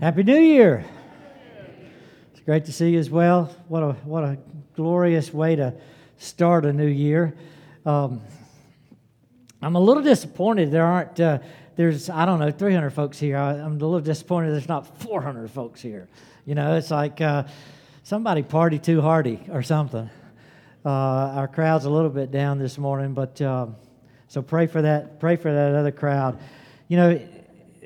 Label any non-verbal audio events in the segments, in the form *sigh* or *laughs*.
Happy New Year. It's great to see you as well. What a, what a glorious way to start a new year. Um, I'm a little disappointed there aren't, uh, there's, I don't know, 300 folks here. I, am a little disappointed there's not 400 folks here. You know, it's like uh, somebody party too hardy or something. Uh, our crowd's a little bit down this morning, but um, so pray for that, pray for that other crowd. You know,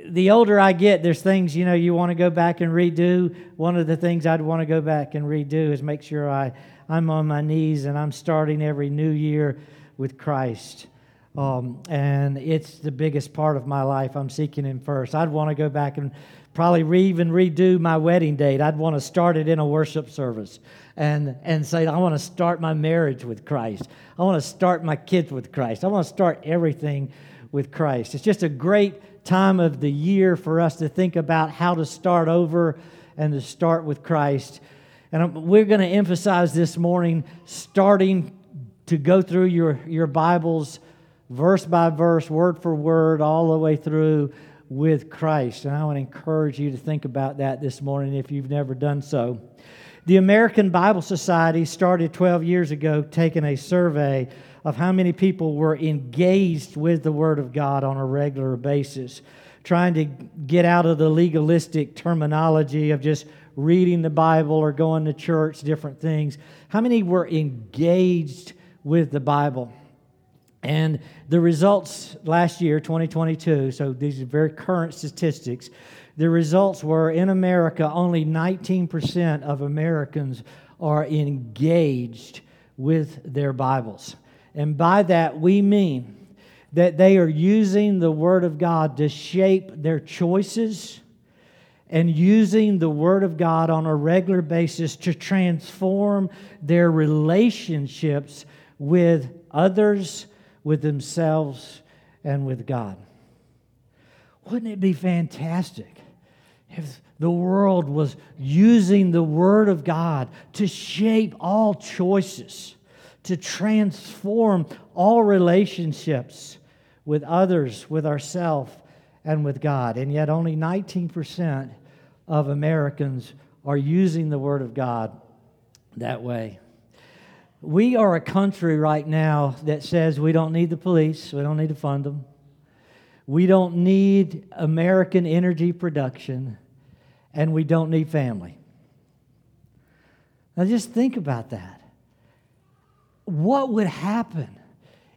the older I get, there's things, you know, you want to go back and redo. One of the things I'd want to go back and redo is make sure I, I'm on my knees and I'm starting every new year with Christ. Um, and it's the biggest part of my life. I'm seeking Him first. I'd want to go back and probably re- even redo my wedding date. I'd want to start it in a worship service and, and say, I want to start my marriage with Christ. I want to start my kids with Christ. I want to start everything with Christ. It's just a great time of the year for us to think about how to start over and to start with Christ. And we're going to emphasize this morning starting to go through your, your Bibles verse by verse, word for word, all the way through with Christ. And I want to encourage you to think about that this morning if you've never done so. The American Bible Society started 12 years ago taking a survey of how many people were engaged with the Word of God on a regular basis, trying to get out of the legalistic terminology of just reading the Bible or going to church, different things. How many were engaged with the Bible? And the results last year, 2022, so these are very current statistics, the results were in America, only 19% of Americans are engaged with their Bibles. And by that, we mean that they are using the Word of God to shape their choices and using the Word of God on a regular basis to transform their relationships with others, with themselves, and with God. Wouldn't it be fantastic if the world was using the Word of God to shape all choices? To transform all relationships with others, with ourselves, and with God. And yet, only 19% of Americans are using the Word of God that way. We are a country right now that says we don't need the police, we don't need to fund them, we don't need American energy production, and we don't need family. Now, just think about that what would happen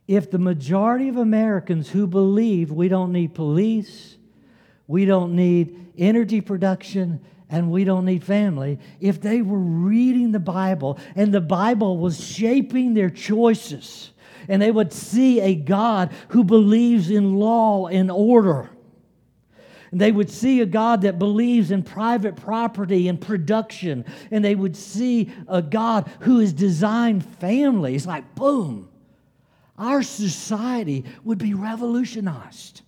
if the majority of Americans who believe we don't need police, we don't need energy production, and we don't need family, if they were reading the Bible and the Bible was shaping their choices, and they would see a God who believes in law and order they would see a God that believes in private property and production. And they would see a God who has designed families. Like, boom, our society would be revolutionized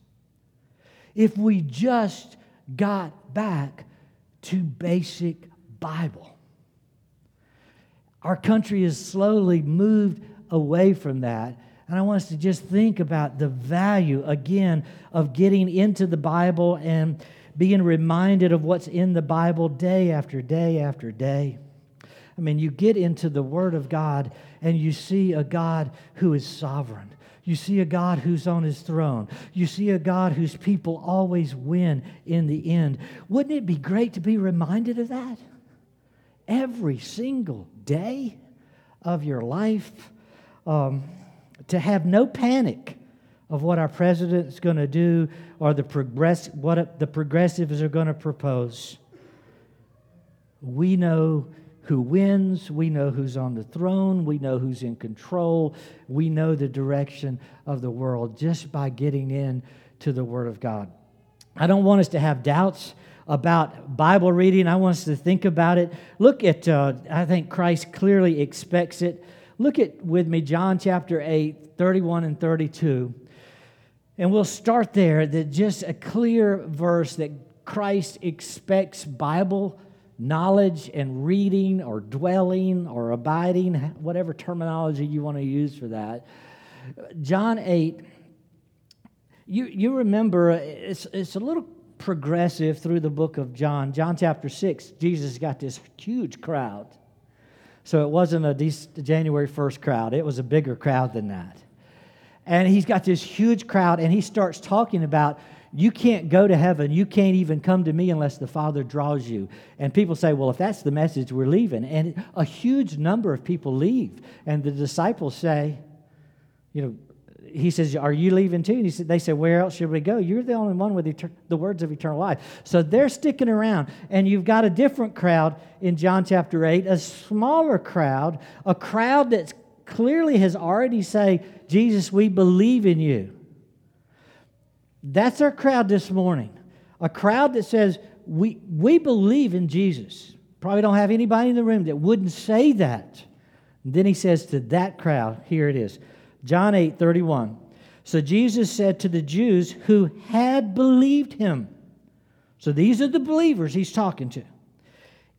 if we just got back to basic Bible. Our country has slowly moved away from that and I want us to just think about the value, again, of getting into the Bible and being reminded of what's in the Bible day after day after day. I mean, you get into the Word of God and you see a God who is sovereign. You see a God who's on his throne. You see a God whose people always win in the end. Wouldn't it be great to be reminded of that? Every single day of your life. Um, to have no panic of what our president is going to do or the progress, what the progressives are going to propose. We know who wins, we know who's on the throne, we know who's in control, we know the direction of the world just by getting in to the Word of God. I don't want us to have doubts about Bible reading. I want us to think about it. Look at, uh, I think Christ clearly expects it. Look at with me John chapter 8, 31 and 32. And we'll start there that just a clear verse that Christ expects Bible knowledge and reading or dwelling or abiding, whatever terminology you want to use for that. John 8, you, you remember, it's, it's a little progressive through the book of John. John chapter 6, Jesus got this huge crowd. So it wasn't a January 1st crowd, it was a bigger crowd than that. And he's got this huge crowd, and he starts talking about you can't go to heaven. You can't even come to me unless the Father draws you. And people say, well, if that's the message, we're leaving. And a huge number of people leave. And the disciples say, you know, he says, Are you leaving too? And he said, they said, Where else should we go? You're the only one with etern- the words of eternal life. So they're sticking around. And you've got a different crowd in John chapter 8, a smaller crowd, a crowd that clearly has already say, Jesus, we believe in you. That's our crowd this morning. A crowd that says, we, we believe in Jesus. Probably don't have anybody in the room that wouldn't say that. And then he says to that crowd, here it is John 8 31. So Jesus said to the Jews who had believed him, so these are the believers he's talking to.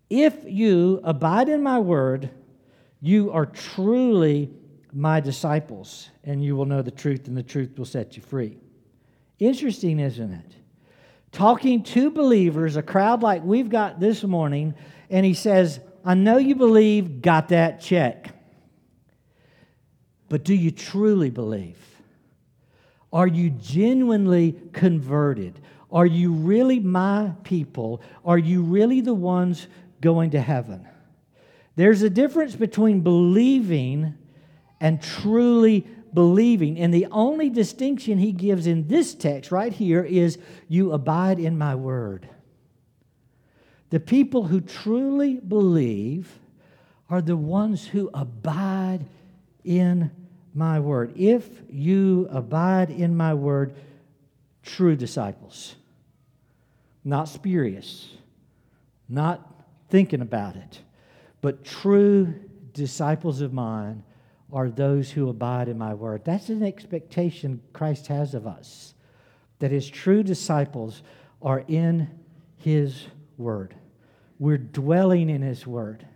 If you abide in my word, you are truly my disciples, and you will know the truth, and the truth will set you free. Interesting, isn't it? Talking to believers, a crowd like we've got this morning, and he says, I know you believe, got that check. But do you truly believe? Are you genuinely converted? Are you really my people? Are you really the ones going to heaven? There's a difference between believing and truly believing. And the only distinction he gives in this text right here is you abide in my word. The people who truly believe are the ones who abide in my word. If you abide in my word, true disciples, not spurious, not thinking about it, but true disciples of mine are those who abide in my word. That's an expectation Christ has of us, that his true disciples are in his word. We're dwelling in his word.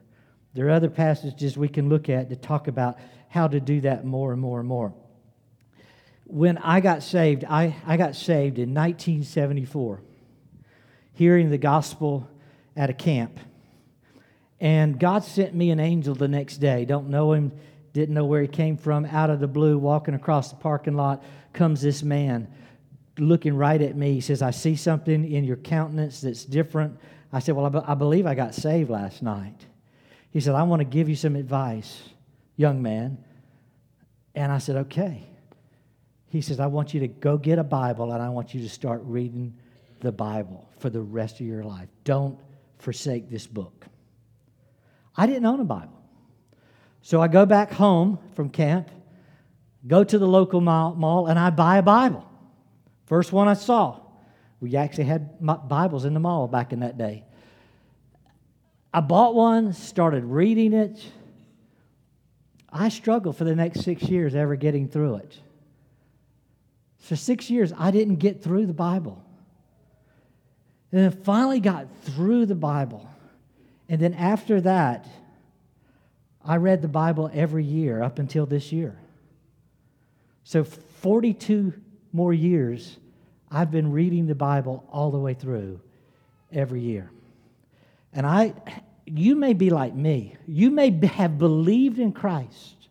There are other passages we can look at to talk about how to do that more and more and more. When I got saved, I, I got saved in 1974, hearing the gospel at a camp. And God sent me an angel the next day. Don't know him, didn't know where he came from. Out of the blue, walking across the parking lot, comes this man looking right at me. He says, I see something in your countenance that's different. I said, Well, I, be- I believe I got saved last night. He said, I want to give you some advice young man. And I said, okay. He says, I want you to go get a Bible and I want you to start reading the Bible for the rest of your life. Don't forsake this book. I didn't own a Bible. So I go back home from camp, go to the local mall, and I buy a Bible. First one I saw. We actually had Bibles in the mall back in that day. I bought one, started reading it I struggled for the next six years ever getting through it. For six years, I didn't get through the Bible. And then finally got through the Bible. And then after that, I read the Bible every year up until this year. So 42 more years, I've been reading the Bible all the way through every year. And I you may be like me. You may have believed in Christ,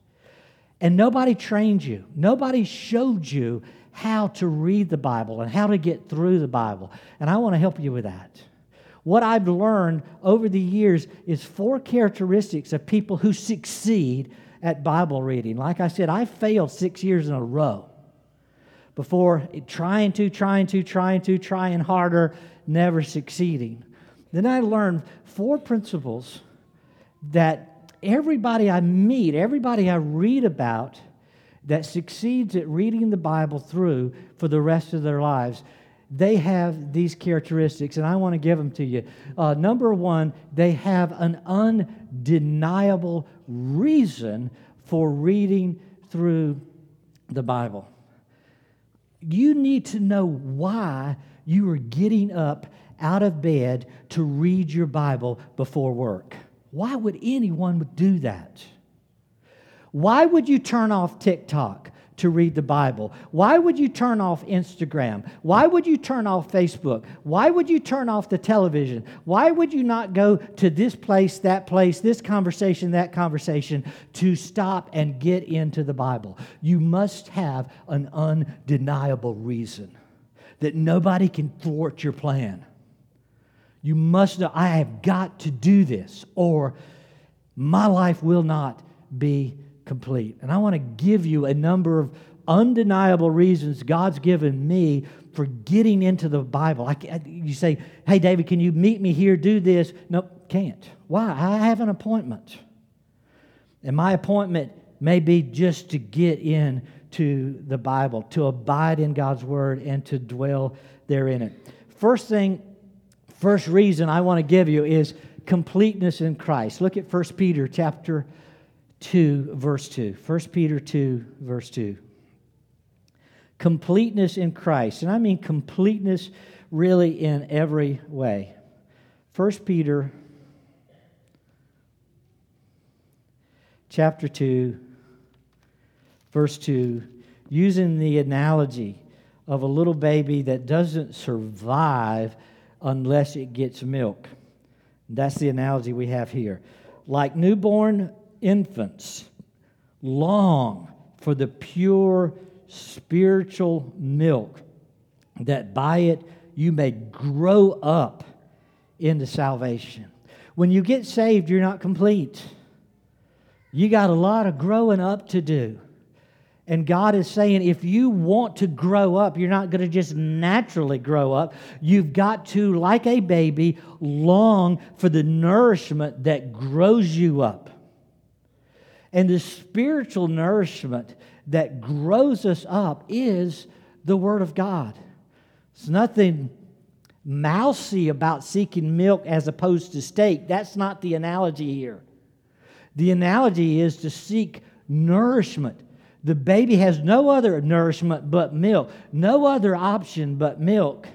and nobody trained you, nobody showed you how to read the Bible and how to get through the Bible. And I want to help you with that. What I've learned over the years is four characteristics of people who succeed at Bible reading. Like I said, I failed six years in a row before trying to, trying to, trying to, trying harder, never succeeding. Then I learned four principles that everybody I meet, everybody I read about that succeeds at reading the Bible through for the rest of their lives, they have these characteristics, and I want to give them to you. Uh, number one, they have an undeniable reason for reading through the Bible. You need to know why you are getting up out of bed to read your Bible before work. Why would anyone do that? Why would you turn off TikTok, to read the Bible? Why would you turn off Instagram? Why would you turn off Facebook? Why would you turn off the television? Why would you not go to this place, that place, this conversation, that conversation to stop and get into the Bible? You must have an undeniable reason that nobody can thwart your plan. You must know, I have got to do this, or my life will not be complete. And I want to give you a number of undeniable reasons God's given me for getting into the Bible. I, you say, hey, David, can you meet me here, do this? Nope, can't. Why? I have an appointment. And my appointment may be just to get in to the Bible, to abide in God's Word, and to dwell therein. It. First thing, first reason I want to give you is completeness in Christ. Look at 1 Peter chapter 2, verse 2. 1 Peter 2, verse 2. Completeness in Christ. And I mean completeness really in every way. 1 Peter chapter 2, verse 2, using the analogy of a little baby that doesn't survive unless it gets milk. That's the analogy we have here. Like newborn infants long for the pure spiritual milk, that by it you may grow up into salvation. When you get saved, you're not complete. You got a lot of growing up to do. And God is saying, if you want to grow up, you're not going to just naturally grow up. You've got to, like a baby, long for the nourishment that grows you up. And the spiritual nourishment that grows us up is the Word of God. It's nothing mousy about seeking milk as opposed to steak. That's not the analogy here. The analogy is to seek nourishment the baby has no other nourishment but milk, no other option but milk.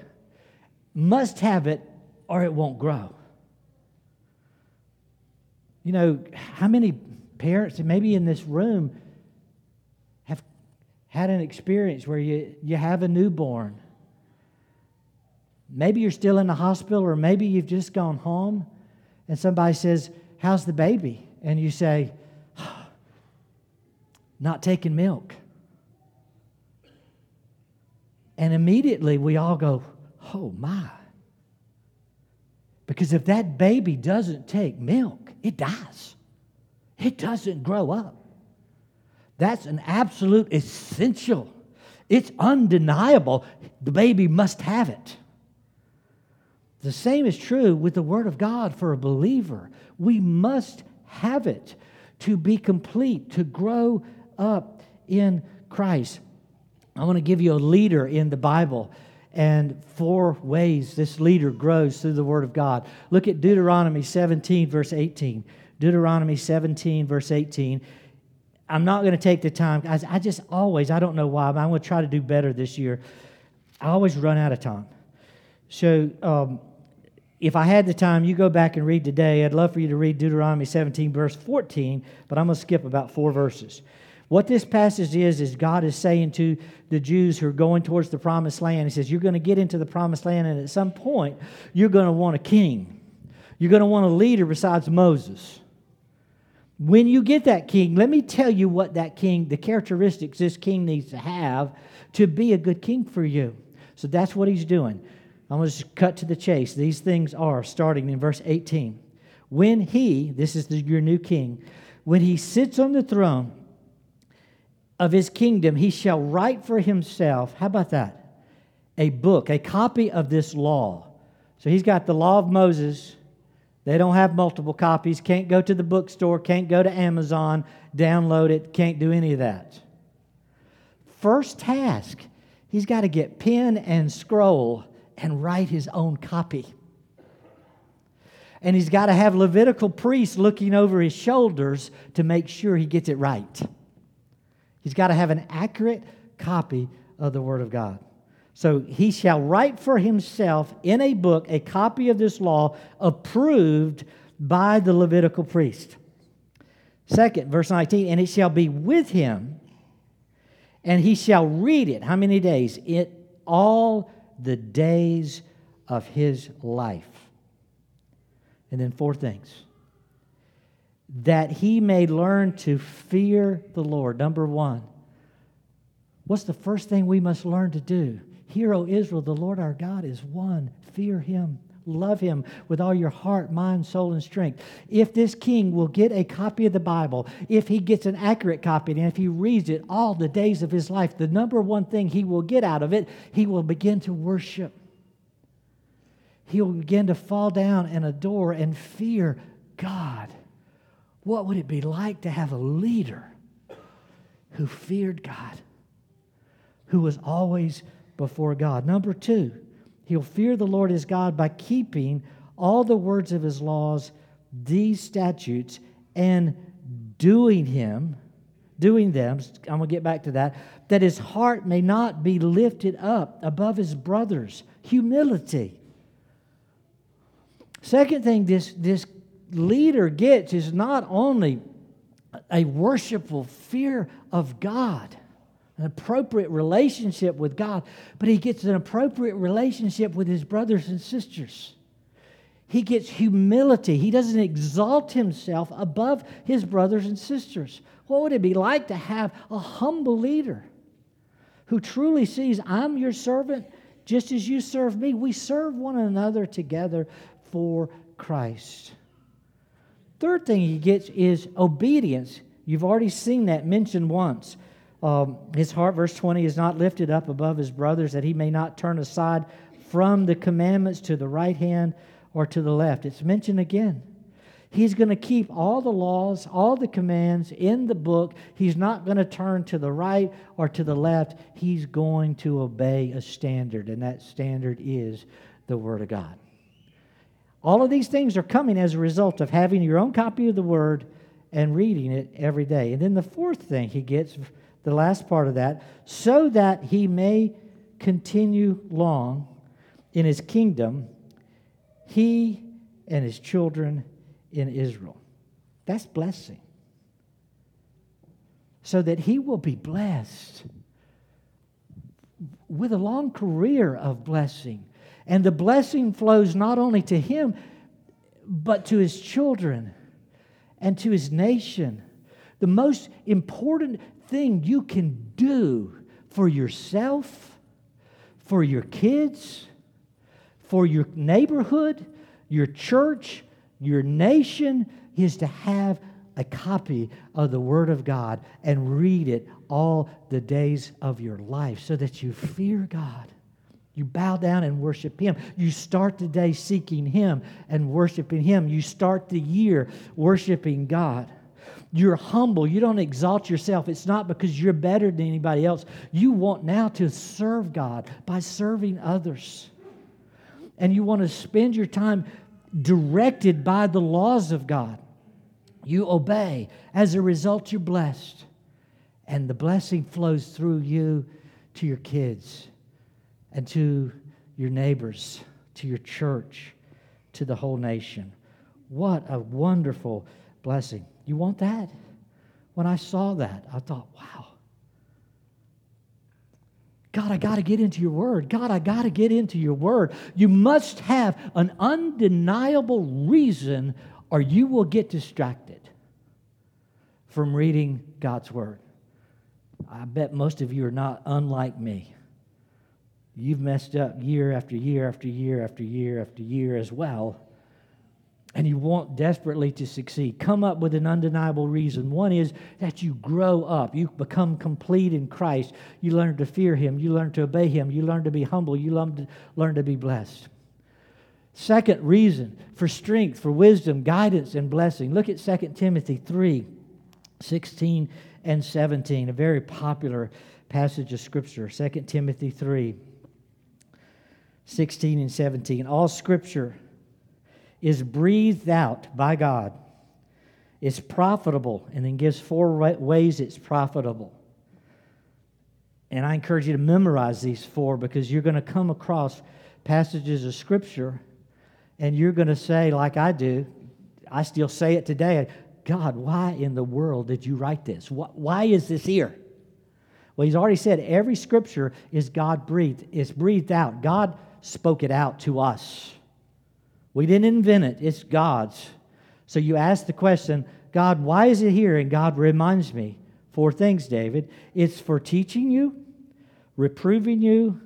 Must have it or it won't grow. You know, how many parents, maybe in this room, have had an experience where you, you have a newborn? Maybe you're still in the hospital, or maybe you've just gone home, and somebody says, How's the baby? And you say, not taking milk. And immediately we all go, oh my. Because if that baby doesn't take milk, it dies. It doesn't grow up. That's an absolute essential. It's undeniable. The baby must have it. The same is true with the Word of God for a believer. We must have it to be complete, to grow up in Christ. I want to give you a leader in the Bible and four ways this leader grows through the Word of God. Look at Deuteronomy 17, verse 18. Deuteronomy 17, verse 18. I'm not going to take the time. I, I just always, I don't know why, but I'm going to try to do better this year. I always run out of time. So, um, if I had the time, you go back and read today. I'd love for you to read Deuteronomy 17, verse 14, but I'm going to skip about four verses. What this passage is, is God is saying to the Jews who are going towards the promised land, He says, You're going to get into the promised land, and at some point, you're going to want a king. You're going to want a leader besides Moses. When you get that king, let me tell you what that king, the characteristics this king needs to have to be a good king for you. So that's what he's doing. I'm going to just cut to the chase. These things are starting in verse 18. When he, this is the, your new king, when he sits on the throne, of his kingdom, he shall write for himself, how about that? A book, a copy of this law. So he's got the law of Moses. They don't have multiple copies, can't go to the bookstore, can't go to Amazon, download it, can't do any of that. First task, he's got to get pen and scroll and write his own copy. And he's got to have Levitical priests looking over his shoulders to make sure he gets it right. He's got to have an accurate copy of the Word of God. So he shall write for himself in a book a copy of this law approved by the Levitical priest. Second, verse 19, and it shall be with him, and he shall read it. How many days? It all the days of his life. And then four things. That he may learn to fear the Lord. Number one. What's the first thing we must learn to do? Hear, O Israel, the Lord our God is one. Fear him. Love him with all your heart, mind, soul, and strength. If this king will get a copy of the Bible, if he gets an accurate copy, and if he reads it all the days of his life, the number one thing he will get out of it, he will begin to worship. He will begin to fall down and adore and fear God. What would it be like to have a leader who feared God, who was always before God? Number two, He'll fear the Lord his God by keeping all the words of his laws, these statutes, and doing him, doing them. I'm going to get back to that. That his heart may not be lifted up above his brothers. Humility. Second thing this, this leader gets is not only a worshipful fear of God, an appropriate relationship with God, but he gets an appropriate relationship with his brothers and sisters. He gets humility. He doesn't exalt himself above his brothers and sisters. What would it be like to have a humble leader who truly sees, I'm your servant just as you serve me? We serve one another together for Christ. Third thing he gets is obedience. You've already seen that mentioned once. Um, his heart, verse 20, is not lifted up above his brothers that he may not turn aside from the commandments to the right hand or to the left. It's mentioned again. He's going to keep all the laws, all the commands in the book. He's not going to turn to the right or to the left. He's going to obey a standard, and that standard is the Word of God. All of these things are coming as a result of having your own copy of the Word and reading it every day. And then the fourth thing he gets, the last part of that, so that he may continue long in his kingdom, he and his children in Israel. That's blessing. So that he will be blessed with a long career of blessing. And the blessing flows not only to him, but to his children and to his nation. The most important thing you can do for yourself, for your kids, for your neighborhood, your church, your nation is to have a copy of the Word of God and read it all the days of your life so that you fear God. You bow down and worship Him. You start the day seeking Him and worshiping Him. You start the year worshiping God. You're humble. You don't exalt yourself. It's not because you're better than anybody else. You want now to serve God by serving others. And you want to spend your time directed by the laws of God. You obey. As a result, you're blessed. And the blessing flows through you to your kids and to your neighbors, to your church, to the whole nation. What a wonderful blessing. You want that? When I saw that, I thought, wow. God, I got to get into your word. God, I got to get into your word. You must have an undeniable reason, or you will get distracted from reading God's word. I bet most of you are not unlike me. You've messed up year after year after year after year after year as well and you want desperately to succeed, come up with an undeniable reason. One is that you grow up, you become complete in Christ. You learn to fear Him, you learn to obey Him, you learn to be humble, you learn to, learn to be blessed. Second reason for strength, for wisdom, guidance, and blessing. Look at 2 Timothy 3 16 and 17, a very popular passage of Scripture. 2 Timothy 3 16 and 17. All Scripture is breathed out by God. It's profitable, and then gives four ways it's profitable. And I encourage you to memorize these four because you're going to come across passages of Scripture and you're going to say, like I do, I still say it today God, why in the world did you write this? Why is this here? Well, he's already said every scripture is God breathed. It's breathed out. God spoke it out to us. We didn't invent it, it's God's. So you ask the question, God, why is it here? And God reminds me four things, David. It's for teaching you, reproving you,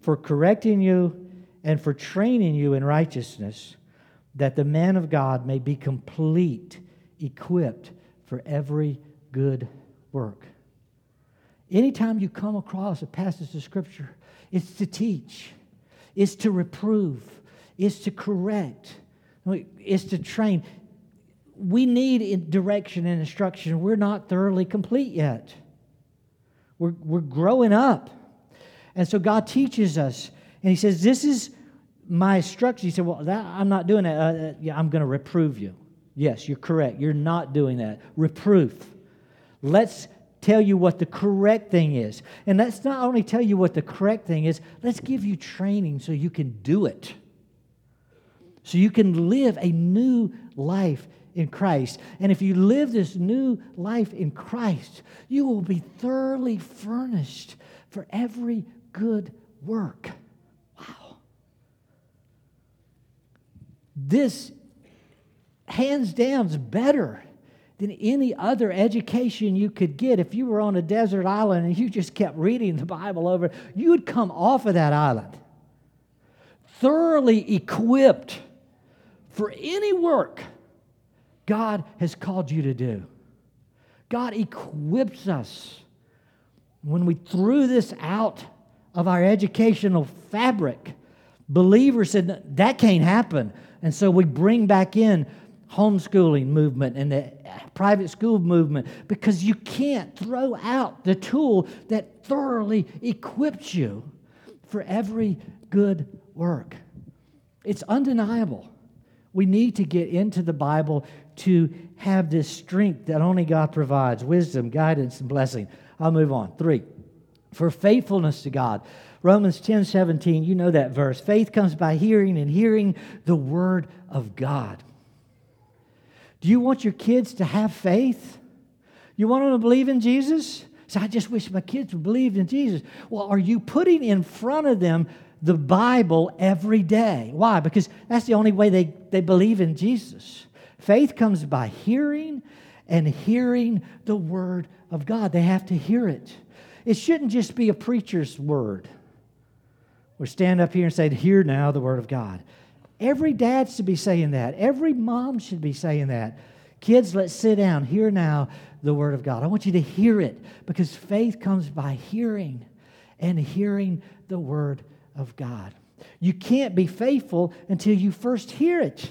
for correcting you, and for training you in righteousness, that the man of God may be complete, equipped for every good work. Anytime you come across a passage of Scripture, it's to teach, it's to reprove, is to correct, is to train. We need direction and instruction. We're not thoroughly complete yet. We're, we're growing up. And so God teaches us, and He says, This is my instruction. He said, Well, that, I'm not doing that. Uh, uh yeah, I'm going to reprove you. Yes, you're correct. You're not doing that. Reproof. Let's tell you what the correct thing is. And let's not only tell you what the correct thing is, let's give you training so you can do it. So you can live a new life in Christ. And if you live this new life in Christ, you will be thoroughly furnished for every good work. Wow. This, hands down, is better than any other education you could get. If you were on a desert island and you just kept reading the Bible over, you would come off of that island thoroughly equipped for any work God has called you to do. God equips us. When we threw this out of our educational fabric, believers said that can't happen. And so we bring back in homeschooling movement and the private school movement because you can't throw out the tool that thoroughly equips you for every good work. It's undeniable. We need to get into the Bible to have this strength that only God provides wisdom, guidance, and blessing. I'll move on. Three, for faithfulness to God. Romans 10 17, you know that verse. Faith comes by hearing, and hearing the word of God. Do you want your kids to have faith? You want them to believe in Jesus? So I just wish my kids would believe in Jesus. Well, are you putting in front of them the Bible every day? Why? Because that's the only way they, they believe in Jesus. Faith comes by hearing and hearing the Word of God. They have to hear it. It shouldn't just be a preacher's word. We stand up here and say, Hear now the Word of God. Every dad should be saying that. Every mom should be saying that. Kids, let's sit down. Hear now the Word of God. I want you to hear it because faith comes by hearing and hearing the Word of God. You can't be faithful until you first hear it.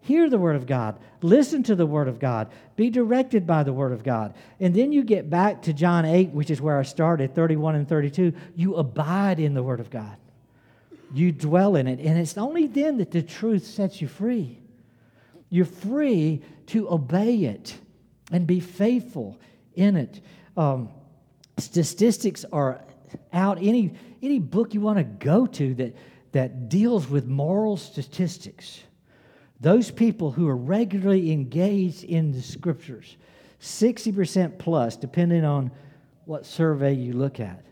Hear the Word of God. Listen to the Word of God. Be directed by the Word of God. And then you get back to John 8, which is where I started, 31 and 32. You abide in the Word of God you dwell in it. And it's only then that the truth sets you free. You're free to obey it and be faithful in it. Um, statistics are out. Any, any book you want to go to that, that deals with moral statistics, those people who are regularly engaged in the scriptures, 60% plus, depending on what survey you look at,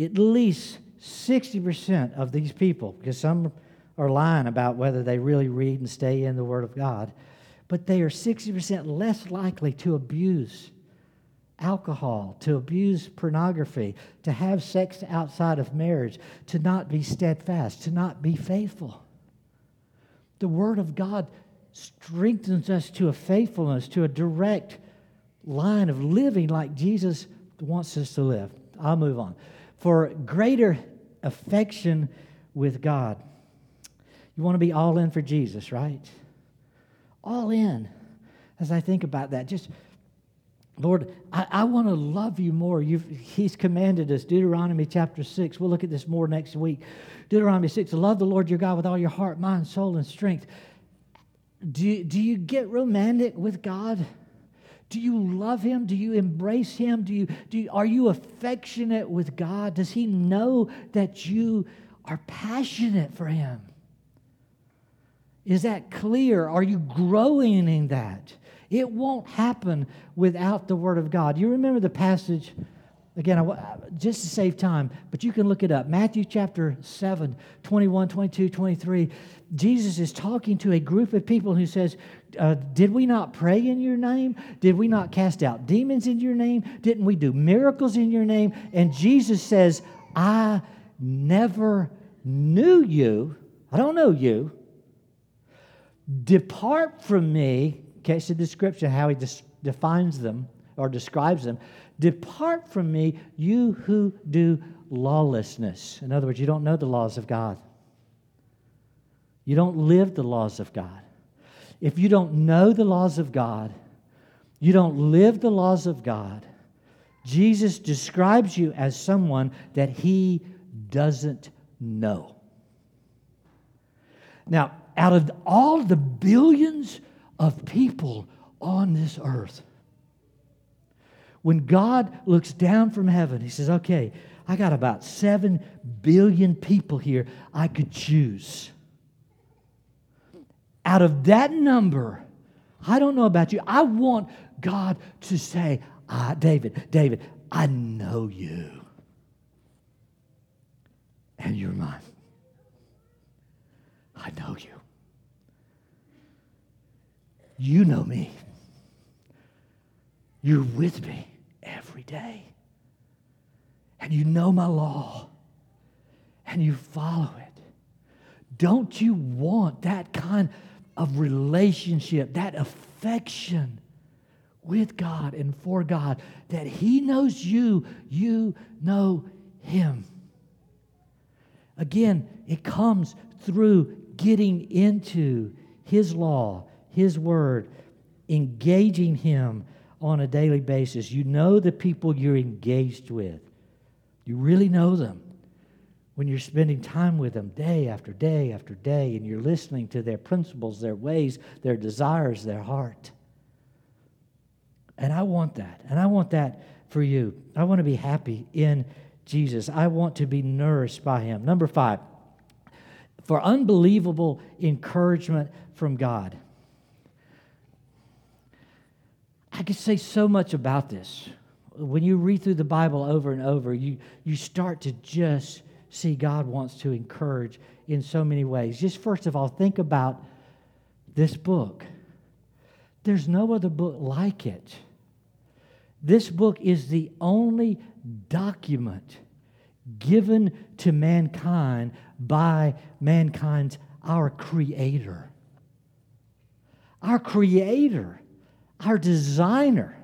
at least 60% of these people, because some are lying about whether they really read and stay in the Word of God, but they are 60% less likely to abuse alcohol, to abuse pornography, to have sex outside of marriage, to not be steadfast, to not be faithful. The Word of God strengthens us to a faithfulness, to a direct line of living like Jesus wants us to live. I'll move on. For greater affection with God. You want to be all in for Jesus, right? All in. As I think about that, just Lord, I, I want to love you more. You've, he's commanded us, Deuteronomy chapter 6. We'll look at this more next week. Deuteronomy 6 love the Lord your God with all your heart, mind, soul, and strength. Do, do you get romantic with God? Do you love him? Do you embrace him? Do you, do you, are you affectionate with God? Does he know that you are passionate for him? Is that clear? Are you growing in that? It won't happen without the Word of God. You remember the passage Again, I, just to save time, but you can look it up. Matthew chapter 7, 21, 22, 23. Jesus is talking to a group of people who says, uh, Did we not pray in your name? Did we not cast out demons in your name? Didn't we do miracles in your name? And Jesus says, I never knew you. I don't know you. Depart from me. Catch the description, how he des- defines them or describes them. Depart from me, you who do lawlessness. In other words, you don't know the laws of God. You don't live the laws of God. If you don't know the laws of God, you don't live the laws of God, Jesus describes you as someone that he doesn't know. Now, out of all the billions of people on this earth, when God looks down from heaven, He says, Okay, I got about 7 billion people here I could choose. Out of that number, I don't know about you, I want God to say, David, David, I know you. And you're mine. I know you. You know me. You're with me every day. And you know my law. And you follow it. Don't you want that kind of relationship, that affection with God and for God, that He knows you, you know Him? Again, it comes through getting into His law, His word, engaging Him on a daily basis. You know the people you're engaged with. You really know them when you're spending time with them day after day after day and you're listening to their principles, their ways, their desires, their heart. And I want that. And I want that for you. I want to be happy in Jesus. I want to be nourished by Him. Number five, for unbelievable encouragement from God. I could say so much about this. When you read through the Bible over and over, you, you start to just see God wants to encourage in so many ways. Just first of all, think about this book. There's no other book like it. This book is the only document given to mankind by mankind's our creator. Our creator our designer,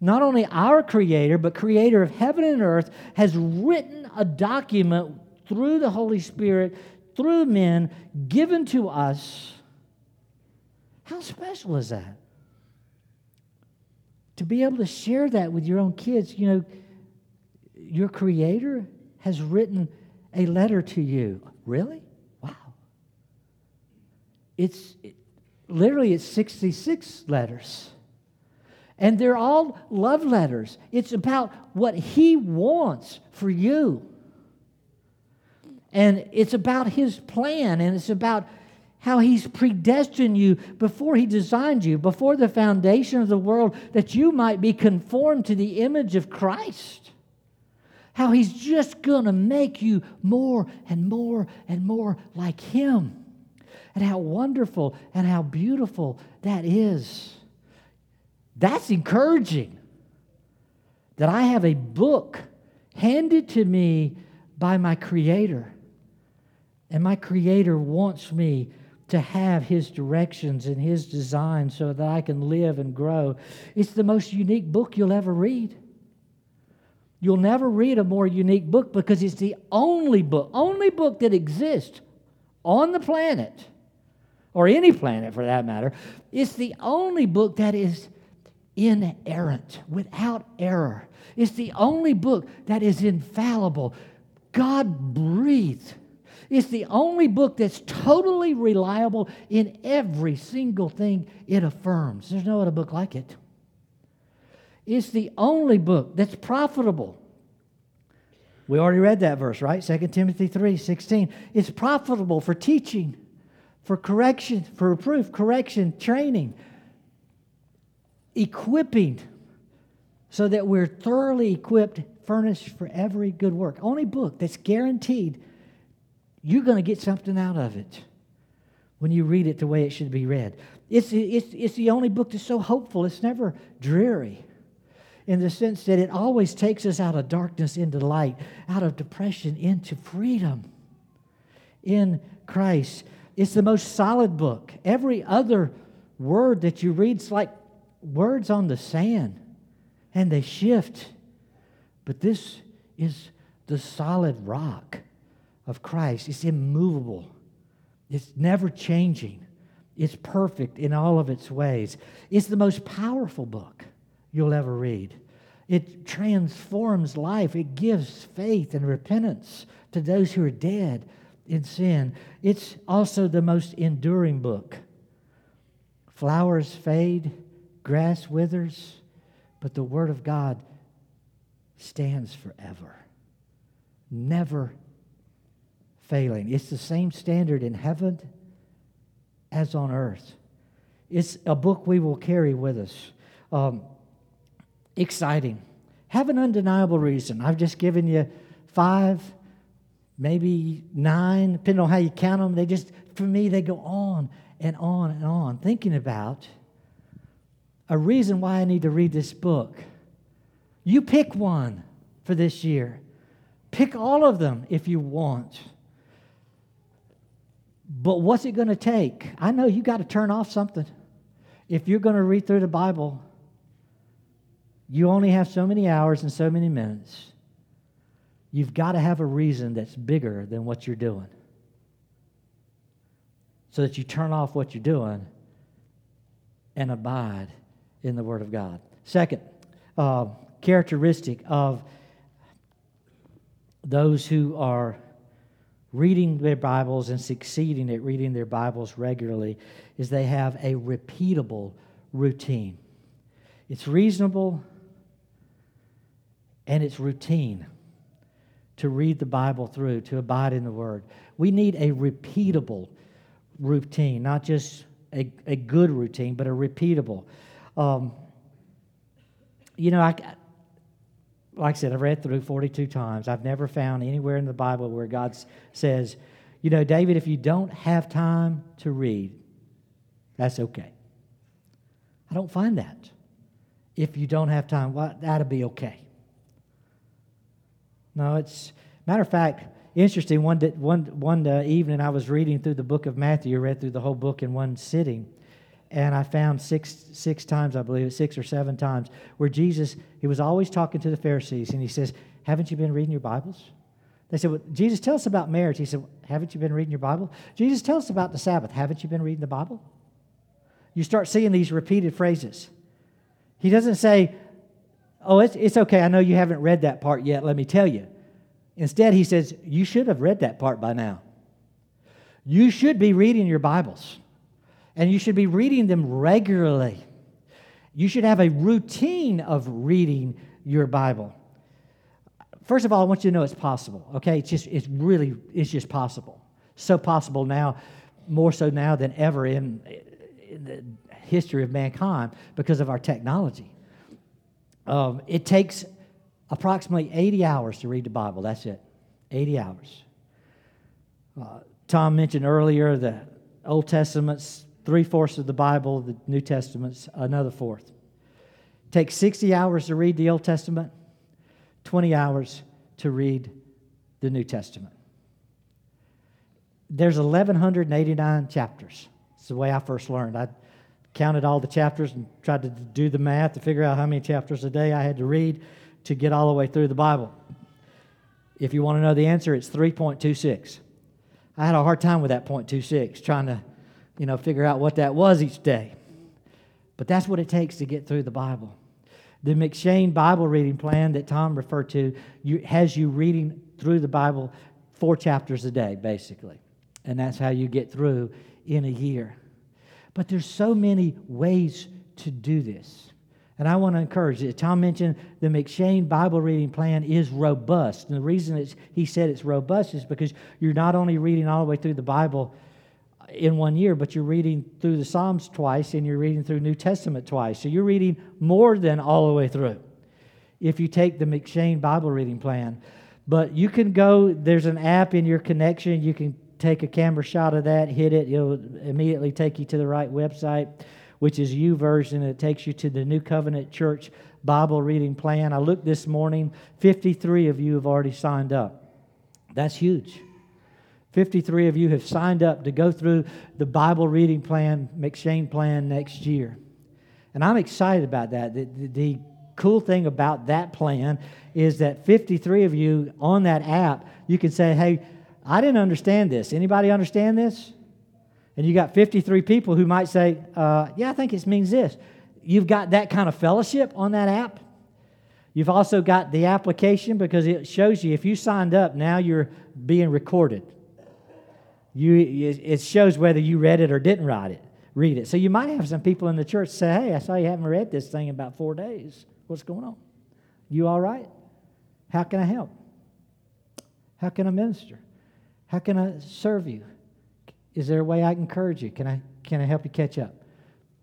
not only our creator, but creator of heaven and earth, has written a document through the Holy Spirit, through men, given to us. How special is that? To be able to share that with your own kids, you know, your creator has written a letter to you. Really? Wow. It's literally it's 66 letters. And they're all love letters. It's about what he wants for you. And it's about his plan, and it's about how he's predestined you before he designed you, before the foundation of the world, that you might be conformed to the image of Christ. How he's just going to make you more and more and more like him and how wonderful and how beautiful that is. That's encouraging that I have a book handed to me by my Creator. And my Creator wants me to have His directions and His design so that I can live and grow. It's the most unique book you'll ever read. You'll never read a more unique book because it's the only book, only book that exists on the planet or any planet for that matter, it's the only book that is inerrant, without error. It's the only book that is infallible. God breathed. It's the only book that's totally reliable in every single thing it affirms. There's no other book like it. It's the only book that's profitable. We already read that verse, right? 2 Timothy 3 16. It's profitable for teaching for correction, for reproof, correction, training, equipping, so that we're thoroughly equipped, furnished for every good work. Only book that's guaranteed you're going to get something out of it when you read it the way it should be read. It's, it's, it's the only book that's so hopeful, it's never dreary in the sense that it always takes us out of darkness into light, out of depression into freedom in Christ. It's the most solid book. Every other word that you read is like words on the sand, and they shift. But this is the solid rock of Christ. It's immovable, it's never changing, it's perfect in all of its ways. It's the most powerful book you'll ever read. It transforms life, it gives faith and repentance to those who are dead in sin. It's also the most enduring book. Flowers fade, grass withers, but the Word of God stands forever, never failing. It's the same standard in heaven as on earth. It's a book we will carry with us. Um, exciting. Have an undeniable reason. I've just given you five, maybe nine, depending on how you count them. They just, for me, they go on and on and on, thinking about a reason why I need to read this book. You pick one for this year. Pick all of them if you want. But what's it going to take? I know you got to turn off something. If you're going to read through the Bible, you only have so many hours and so many minutes. You've got to have a reason that's bigger than what you're doing so that you turn off what you're doing and abide in the Word of God. Second, uh, characteristic of those who are reading their Bibles and succeeding at reading their Bibles regularly is they have a repeatable routine. It's reasonable and it's routine to read the Bible through, to abide in the Word. We need a repeatable routine, not just a, a good routine, but a repeatable. Um, you know, I, like I said, I've read through 42 times. I've never found anywhere in the Bible where God says, you know, David, if you don't have time to read, that's okay. I don't find that. If you don't have time, well, that'll be okay. No, it's matter of fact, interesting. One one one uh, evening, I was reading through the book of Matthew. I read through the whole book in one sitting, and I found six six times, I believe, six or seven times, where Jesus he was always talking to the Pharisees, and he says, "Haven't you been reading your Bibles?" They said, well, Jesus, tell us about marriage. He said, Haven't you been reading your Bible? Jesus, tell us about the Sabbath. Haven't you been reading the Bible? You start seeing these repeated phrases. He doesn't say, Oh, it's, it's okay. I know you haven't read that part yet. Let me tell you. Instead, he says, You should have read that part by now. You should be reading your Bibles, and you should be reading them regularly. You should have a routine of reading your Bible. First of all, I want you to know it's possible, okay? It's just, it's really, it's just possible. So possible now, more so now than ever in, in the history of mankind because of our technology. Um, it takes approximately 80 hours to read the Bible. That's it. 80 hours. Uh, Tom mentioned earlier the Old Testament's three fourths of the Bible, the New Testament's another fourth. It takes 60 hours to read the Old Testament, 20 hours to read the New Testament. There's 1,189 chapters. It's the way I first learned. I counted all the chapters and tried to do the math to figure out how many chapters a day I had to read to get all the way through the Bible. If you want to know the answer, it's 3.26. I had a hard time with that 0.26, trying to, you know, figure out what that was each day. But that's what it takes to get through the Bible. The M'Cheyne Bible reading plan that Tom referred to you, has you reading through the Bible four chapters a day, basically. And that's how you get through in a year. But there's so many ways to do this. And I want to encourage it. Tom mentioned the M'Cheyne Bible reading plan is robust. And the reason he said it's robust is because you're not only reading all the way through the Bible in one year, but you're reading through the Psalms twice and you're reading through New Testament twice. So you're reading more than all the way through. if you take the M'Cheyne Bible reading plan. But you can go, there's an app in your connection. You can take a camera shot of that, hit it, it'll immediately take you to the right website, which is U YouVersion. It takes you to the New Covenant Church Bible reading plan. I looked this morning, 53 of you have already signed up. That's huge. 53 of you have signed up to go through the Bible reading plan, M'Cheyne plan next year. And I'm excited about that. The, the, the cool thing about that plan is that 53 of you on that app, you can say, hey, I didn't understand this. Anybody understand this? And you got 53 people who might say, uh, yeah, I think it means this. You've got that kind of fellowship on that app. You've also got the application because it shows you if you signed up, now you're being recorded. You, it shows whether you read it or didn't read it. Read it. So you might have some people in the church say, "Hey, I saw you haven't read this thing in about four days. What's going on? You all right? How can I help? How can I minister? How can I serve you? Is there a way I can encourage you? Can I can I help you catch up?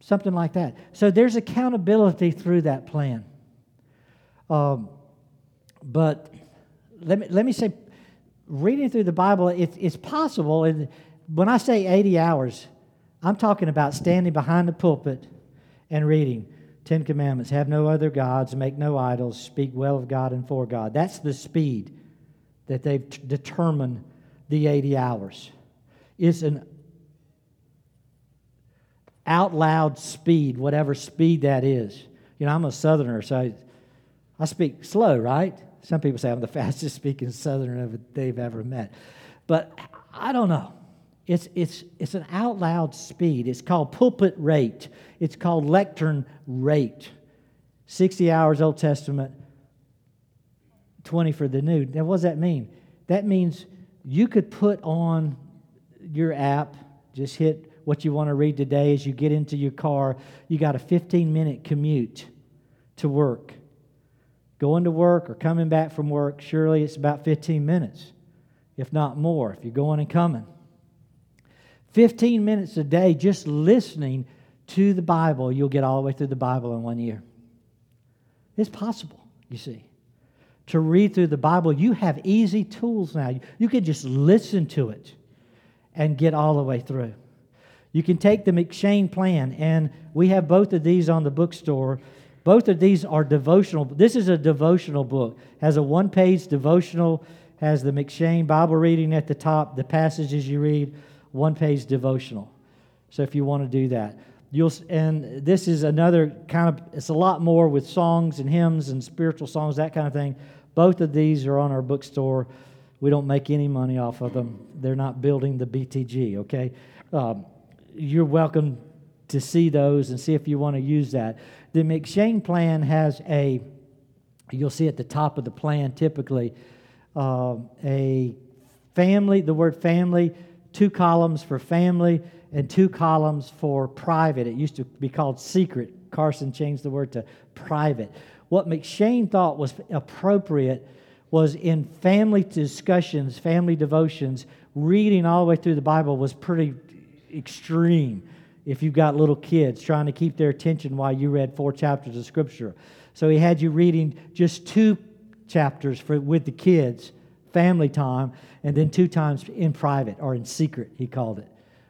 Something like that. So there's accountability through that plan. Um, but let me let me say, reading through the Bible, it, it's possible. And when I say 80 hours, I'm talking about standing behind the pulpit and reading Ten Commandments have no other gods, make no idols, speak well of God and for God. That's the speed that they've t- determined the 80 hours. It's an out loud speed, whatever speed that is. You know, I'm a southerner, so I, I speak slow, right? Some people say I'm the *laughs* fastest speaking southerner they've ever met. But I don't know. It's, it's, it's an out loud speed. It's called pulpit rate, it's called lectern rate. 60 hours Old Testament, 20 for the New. Now, what does that mean? That means you could put on your app, just hit what you want to read today as you get into your car. You got a 15 minute commute to work. Going to work or coming back from work, surely it's about 15 minutes, if not more, if you're going and coming. 15 minutes a day just listening to the Bible, you'll get all the way through the Bible in one year. It's possible, you see. To read through the Bible, you have easy tools now. You can just listen to it and get all the way through. You can take the M'Cheyne plan, and we have both of these on the bookstore. Both of these are devotional. This is a devotional book. Has a one-page devotional. Has the M'Cheyne Bible reading at the top. The passages you read one page devotional. So if you want to do that, you'll and this is another kind of it's a lot more with songs and hymns and spiritual songs that kind of thing. Both of these are on our bookstore. We don't make any money off of them. They're not building the BTG. Okay, um, you're welcome to see those and see if you want to use that. The M'Cheyne plan has a you'll see at the top of the plan typically uh, a family. The word family two columns for family and two columns for private. It used to be called secret. Carson changed the word to private. What M'Cheyne thought was appropriate was in family discussions, family devotions, reading all the way through the Bible was pretty extreme if you've got little kids trying to keep their attention while you read four chapters of Scripture. So he had you reading just two chapters for, with the kids family time, and then two times in private or in secret, he called it,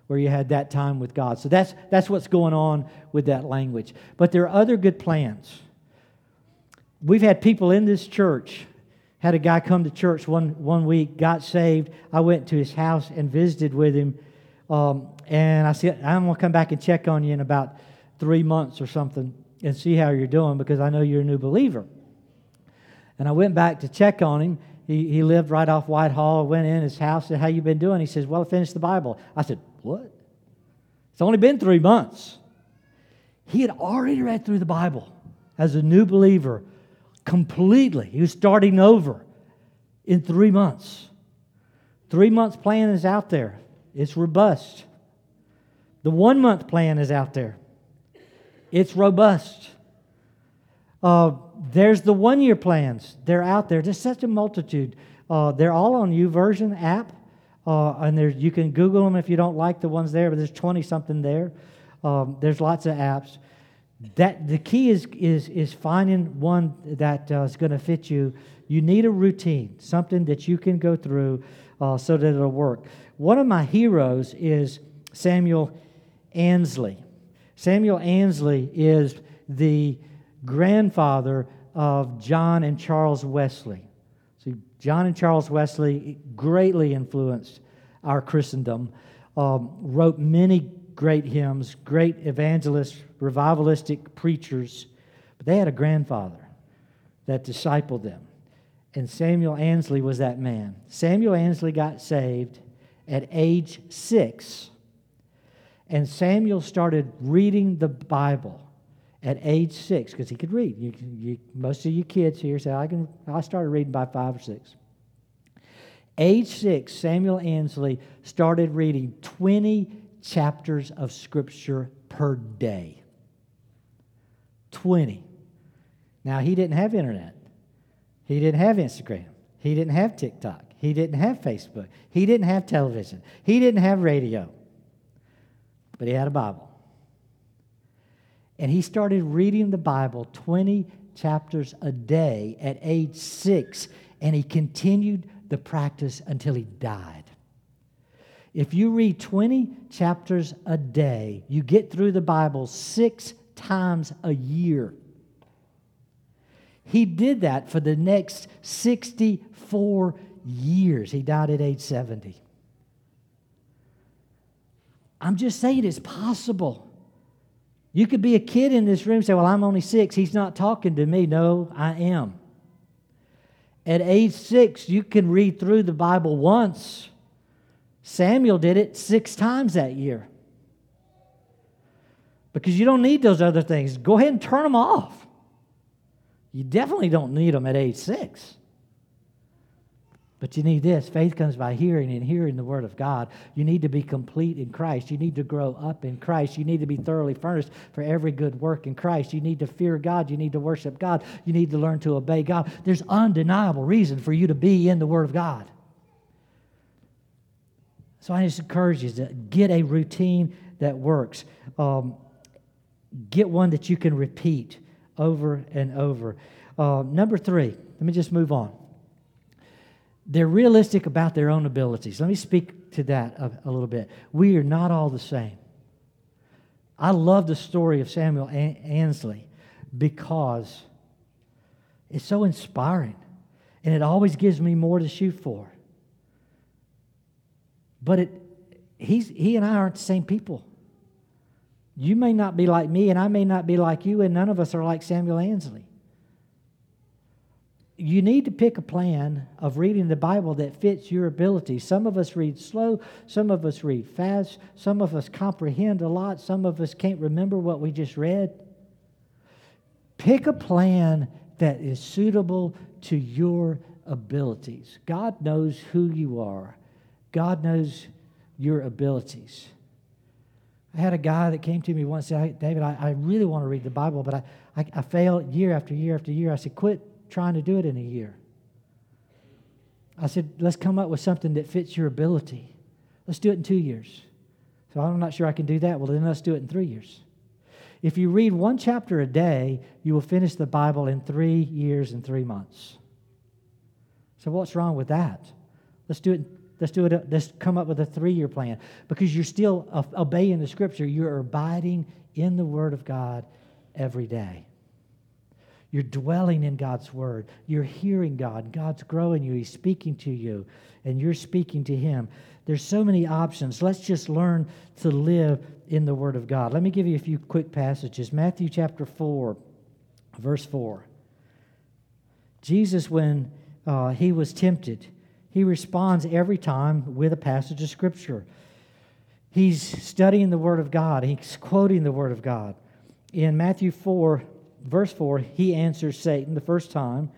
where you had that time with God. So that's, that's what's going on with that language. But there are other good plans. We've had people in this church, had a guy come to church one, one week, got saved. I went to his house and visited with him. Um, and I said, I'm going to come back and check on you in about three months or something and see how you're doing because I know you're a new believer. And I went back to check on him, he, he lived right off Whitehall, went in his house, said, How you been doing? He says, Well, I finished the Bible. I said, What? It's only been three months. He had already read through the Bible as a new believer completely. He was starting over in three months. Three months plan is out there, it's robust. The one month plan is out there, it's robust. Uh, there's the one year plans. They're out there. There's such a multitude. Uh, they're all on YouVersion app. Uh, and there, you can Google them if you don't like the ones there, but there's 20 something there. Um, there's lots of apps. that the key is, is, is finding one that uh, is going to fit you. You need a routine, something that you can go through uh, so that it'll work. One of my heroes is Samuel Annesley. Samuel Annesley is the grandfather of John and Charles Wesley. See, John and Charles Wesley greatly influenced our Christendom, um, wrote many great hymns, great evangelists, revivalistic preachers, but they had a grandfather that discipled them. And Samuel Annesley was that man. Samuel Annesley got saved at age six. And Samuel started reading the Bible at age six because he could read. You, you, most of you kids here say, I, can, I started reading by five or six. Age six, Samuel Annesley started reading 20 chapters of Scripture per day. 20. Now, he didn't have internet, he didn't have Instagram, he didn't have TikTok, he didn't have Facebook, he didn't have television, he didn't have radio, but he had a Bible. And he started reading the Bible 20 chapters a day at age six, and he continued the practice until he died. If you read 20 chapters a day, you get through the Bible six times a year. He did that for the next 64 years. He died at age 70. I'm just saying it's possible. You could be a kid in this room say, Well, I'm only six. He's not talking to me. No, I am. At age six, you can read through the Bible once. Samuel did it six times that year. Because you don't need those other things. Go ahead and turn them off. You definitely don't need them at age six. But you need this faith comes by hearing and hearing the Word of God. You need to be complete in Christ. You need to grow up in Christ. You need to be thoroughly furnished for every good work in Christ. You need to fear God. You need to worship God. You need to learn to obey God. There's undeniable reason for you to be in the Word of God. So I just encourage you to get a routine that works. Um, get one that you can repeat over and over. Uh, number three, let me just move on they're realistic about their own abilities. Let me speak to that a, a, little bit. We are not all the same. I love the story of Samuel Annesley because it's so inspiring and it always gives me more to shoot for. But it, he's, he and I aren't the same people. You may not be like me, and I may not be like you, and none of us are like Samuel Annesley you need to pick a plan of reading the Bible that fits your ability. Some of us read slow, some of us read fast, some of us comprehend a lot, some of us can't remember what we just read. Pick a plan that is suitable to your abilities. God knows who you are, God knows your abilities. I had a guy that came to me once and said, David, I, I really want to read the Bible, but I, I, I fail year after year after year. I said, quit trying to do it in a year. I said, let's come up with something that fits your ability. Let's do it in two years. So I'm not sure I can do that. Well, then let's do it in three years. If you read one chapter a day, you will finish the Bible in three years and three months. So what's wrong with that? Let's do it. Let's do it. Let's come up with a three-year plan because you're still obeying the Scripture. You're abiding in the Word of God every day. You're dwelling in God's word. You're hearing God. God's growing you. He's speaking to you, and you're speaking to Him. There's so many options. Let's just learn to live in the word of God. Let me give you a few quick passages. Matthew chapter 4, verse 4. Jesus, when uh, he was tempted, he responds every time with a passage of Scripture. He's studying the Word of God, he's quoting the Word of God. In Matthew 4, verse 4, he answers Satan the first time.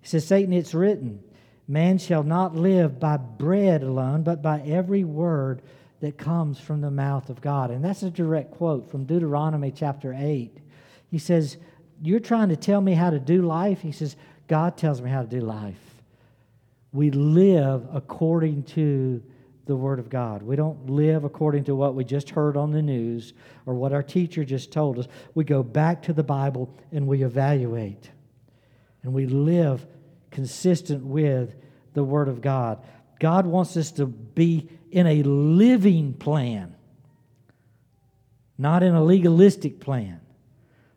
He says, Satan, it's written, man shall not live by bread alone, but by every word that comes from the mouth of God. And that's a direct quote from Deuteronomy chapter 8. He says, You're trying to tell me how to do life? He says, God tells me how to do life. We live according to the Word of God. We don't live according to what we just heard on the news or what our teacher just told us. We go back to the Bible and we evaluate. And we live consistent with the Word of God. God wants us to be in a living plan, not in a legalistic plan,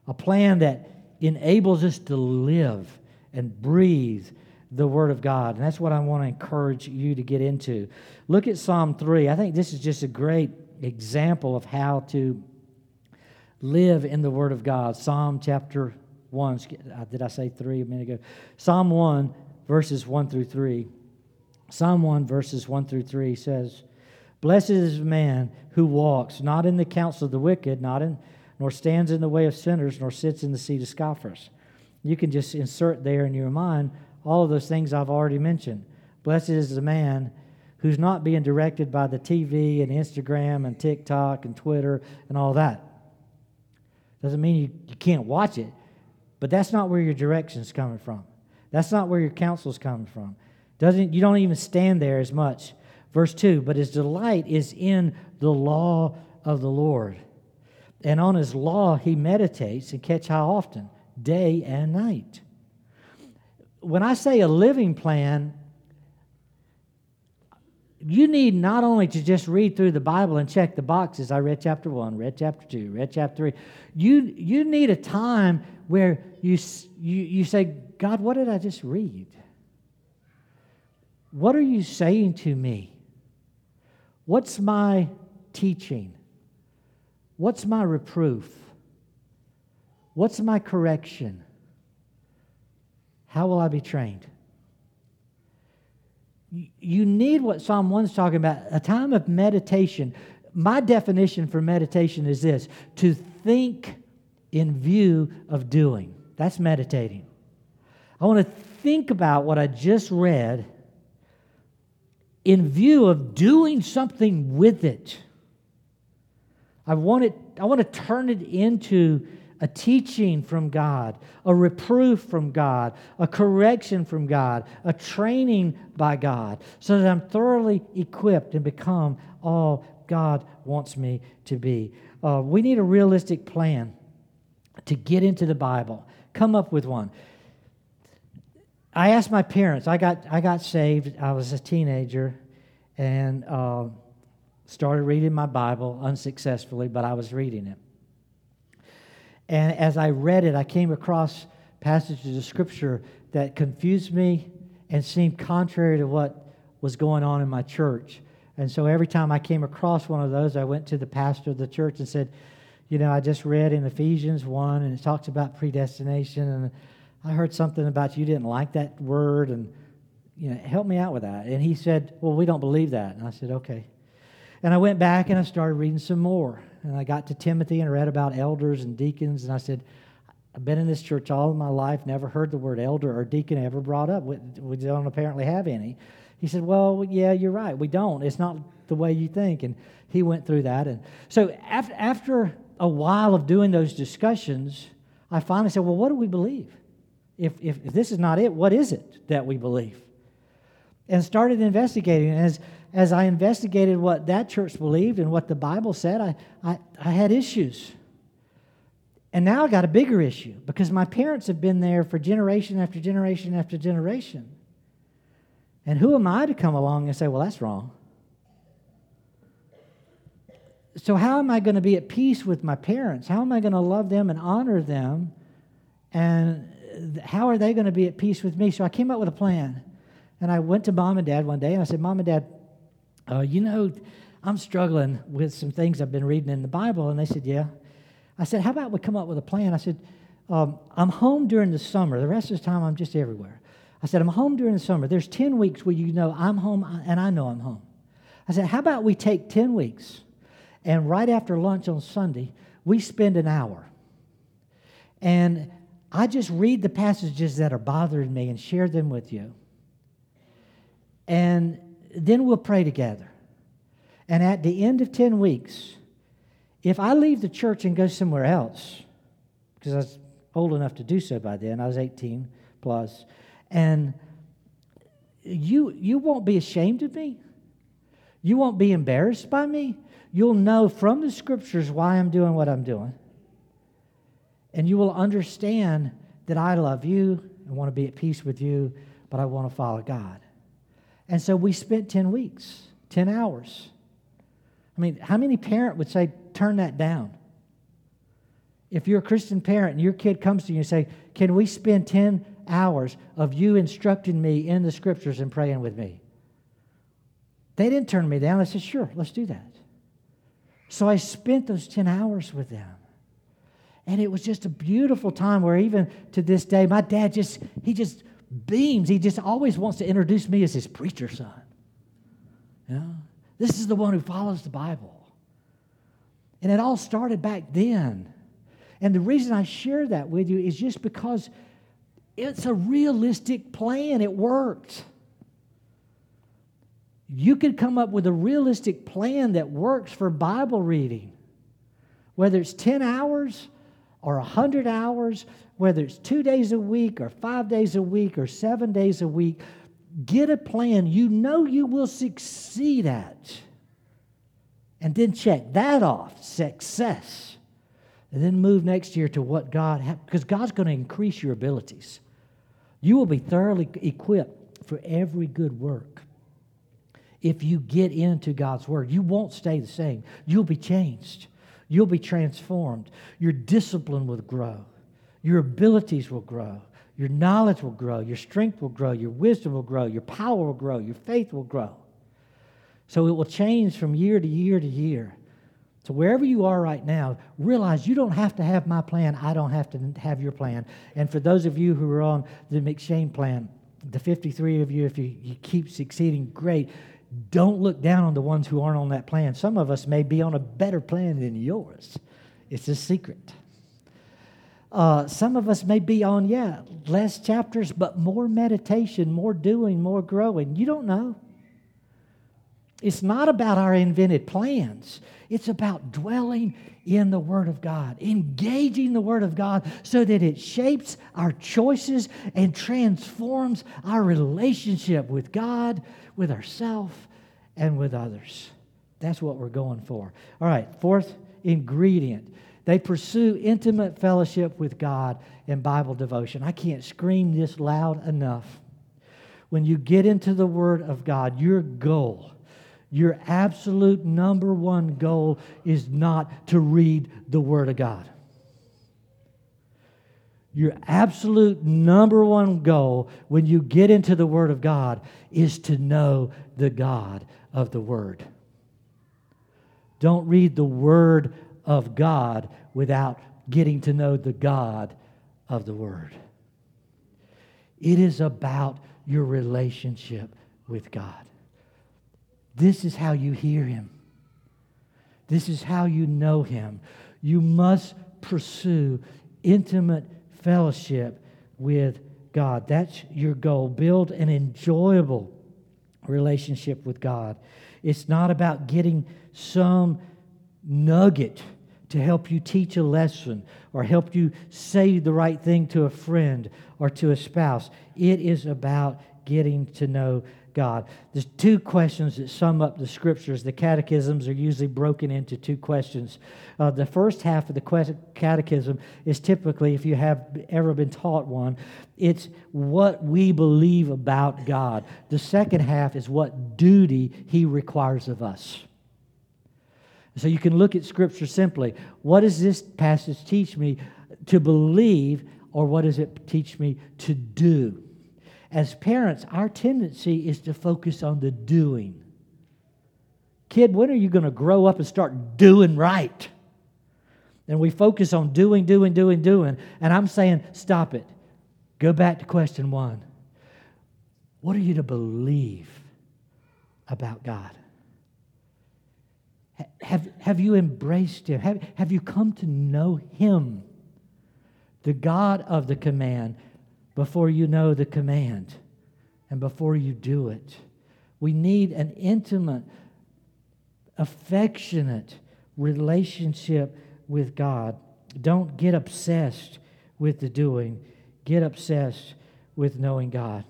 a plan that enables us to live and breathe the Word of God. And that's what I want to encourage you to get into. Look at Psalm 3. I think this is just a great example of how to live in the Word of God. Psalm chapter 1. Uh, did I say 3 a minute ago? Psalm 1, verses 1 through 3. Psalm 1, verses 1 through 3 says, Blessed is man who walks not in the counsel of the wicked, not in, nor stands in the way of sinners, nor sits in the seat of scoffers. You can just insert there in your mind all of those things I've already mentioned. Blessed is the man who's not being directed by the TV and Instagram and TikTok and Twitter and all that. Doesn't mean you, you can't watch it, but that's not where your direction's coming from. That's not where your counsel's coming from. Doesn't you don't even stand there as much. Verse 2, but his delight is in the law of the Lord. And on his law he meditates and catch how often? Day and night when I say a living plan, you need not only to just read through the Bible and check the boxes. I read chapter one, read chapter two, read chapter three. You, you need a time where you, you, you say, God, what did I just read? What are you saying to me? What's my teaching? What's my reproof? What's my correction? How will I be trained? You need what Psalm 1 is talking about a time of meditation. My definition for meditation is this to think in view of doing. That's meditating. I want to think about what I just read in view of doing something with it. I want, it, I want to turn it into a teaching from God, a reproof from God, a correction from God, a training by God, so that I'm thoroughly equipped and become all God wants me to be. Uh, we need a realistic plan to get into the Bible. Come up with one. I asked my parents. I got I got saved. I was a teenager, and uh, started reading my Bible unsuccessfully, but I was reading it. And as I read it, I came across passages of Scripture that confused me and seemed contrary to what was going on in my church. And so every time I came across one of those, I went to the pastor of the church and said, You know, I just read in Ephesians 1 and it talks about predestination. And I heard something about you didn't like that word. And, you know, help me out with that. And he said, Well, we don't believe that. And I said, Okay. And I went back and I started reading some more. And I got to Timothy and read about elders and deacons. And I said, I've been in this church all my life, never heard the word elder or deacon ever brought up. We, we don't apparently have any. He said, Well, yeah, you're right. We don't. It's not the way you think. And he went through that. And so after, after a while of doing those discussions, I finally said, Well, what do we believe? If, if, if this is not it, what is it that we believe? And started investigating. And as as I investigated what that church believed and what the Bible said, I, I, I had issues. And now I got a bigger issue because my parents have been there for generation after generation after generation. And who am I to come along and say, well, that's wrong? So, how am I going to be at peace with my parents? How am I going to love them and honor them? And how are they going to be at peace with me? So, I came up with a plan. And I went to mom and dad one day and I said, Mom and dad, uh, you know, I'm struggling with some things I've been reading in the Bible. And they said, Yeah. I said, How about we come up with a plan? I said, um, I'm home during the summer. The rest of the time, I'm just everywhere. I said, I'm home during the summer. There's 10 weeks where you know I'm home and I know I'm home. I said, How about we take 10 weeks and right after lunch on Sunday, we spend an hour. And I just read the passages that are bothering me and share them with you. And then we'll pray together. And at the end of 10 weeks, if I leave the church and go somewhere else, because I was old enough to do so by then, I was 18 plus, and you, you won't be ashamed of me. You won't be embarrassed by me. You'll know from the scriptures why I'm doing what I'm doing. And you will understand that I love you and want to be at peace with you, but I want to follow God. And so we spent 10 weeks, 10 hours. I mean, how many parent would say, turn that down? If you're a Christian parent and your kid comes to you and say, Can we spend 10 hours of you instructing me in the scriptures and praying with me? They didn't turn me down. I said, Sure, let's do that. So I spent those 10 hours with them. And it was just a beautiful time where even to this day, my dad just, he just beams. He just always wants to introduce me as his preacher son. Know? This is the one who follows the Bible. And it all started back then. And the reason I share that with you is just because it's a realistic plan. It worked. You could come up with a realistic plan that works for Bible reading, whether it's 10 hours or 100 hours, whether it's two days a week or five days a week or seven days a week. Get a plan you know you will succeed at. And then check that off success. And then move next year to what God, because God's going to increase your abilities. You will be thoroughly equipped for every good work if you get into God's Word. You won't stay the same, you'll be changed, you'll be transformed. Your discipline will grow, your abilities will grow, your knowledge will grow, your strength will grow, your wisdom will grow, your power will grow, your faith will grow. So it will change from year to year to year. So wherever you are right now, realize you don't have to have my plan. I don't have to have your plan. And for those of you who are on the M'Cheyne plan, the 53 of you, if you, you keep succeeding, great. Don't look down on the ones who aren't on that plan. Some of us may be on a better plan than yours. It's a secret. Uh, some of us may be on, yeah, less chapters, but more meditation, more doing, more growing. You don't know. It's not about our invented plans. It's about dwelling in the Word of God, engaging the Word of God so that it shapes our choices and transforms our relationship with God, with ourselves, and with others. That's what we're going for. All right, fourth ingredient. They pursue intimate fellowship with God in Bible devotion. I can't scream this loud enough. When you get into the Word of God, your goal, your absolute number one goal is not to read the Word of God. Your absolute number one goal when you get into the Word of God is to know the God of the Word. Don't read the Word of God without getting to know the God of the Word. It is about your relationship with God. This is how you hear Him. This is how you know Him. You must pursue intimate fellowship with God. That's your goal. Build an enjoyable relationship with God. It's not about getting some nugget to help you teach a lesson or help you say the right thing to a friend or to a spouse. It is about getting to know God. There's two questions that sum up the scriptures. The catechisms are usually broken into two questions. Uh, the first half of the catechism is typically, if you have ever been taught one, it's what we believe about God. The second half is what duty He requires of us. So you can look at Scripture simply. What does this passage teach me to believe, or what does it teach me to do? as parents, our tendency is to focus on the doing. Kid, when are you going to grow up and start doing right? And we focus on doing, doing, doing, doing. And I'm saying, stop it. Go back to question one. What are you to believe about God? Have, have you embraced Him? Have, have you come to know Him, the God of the command, before you know the command and before you do it. We need an intimate, affectionate relationship with God. Don't get obsessed with the doing, get obsessed with knowing God.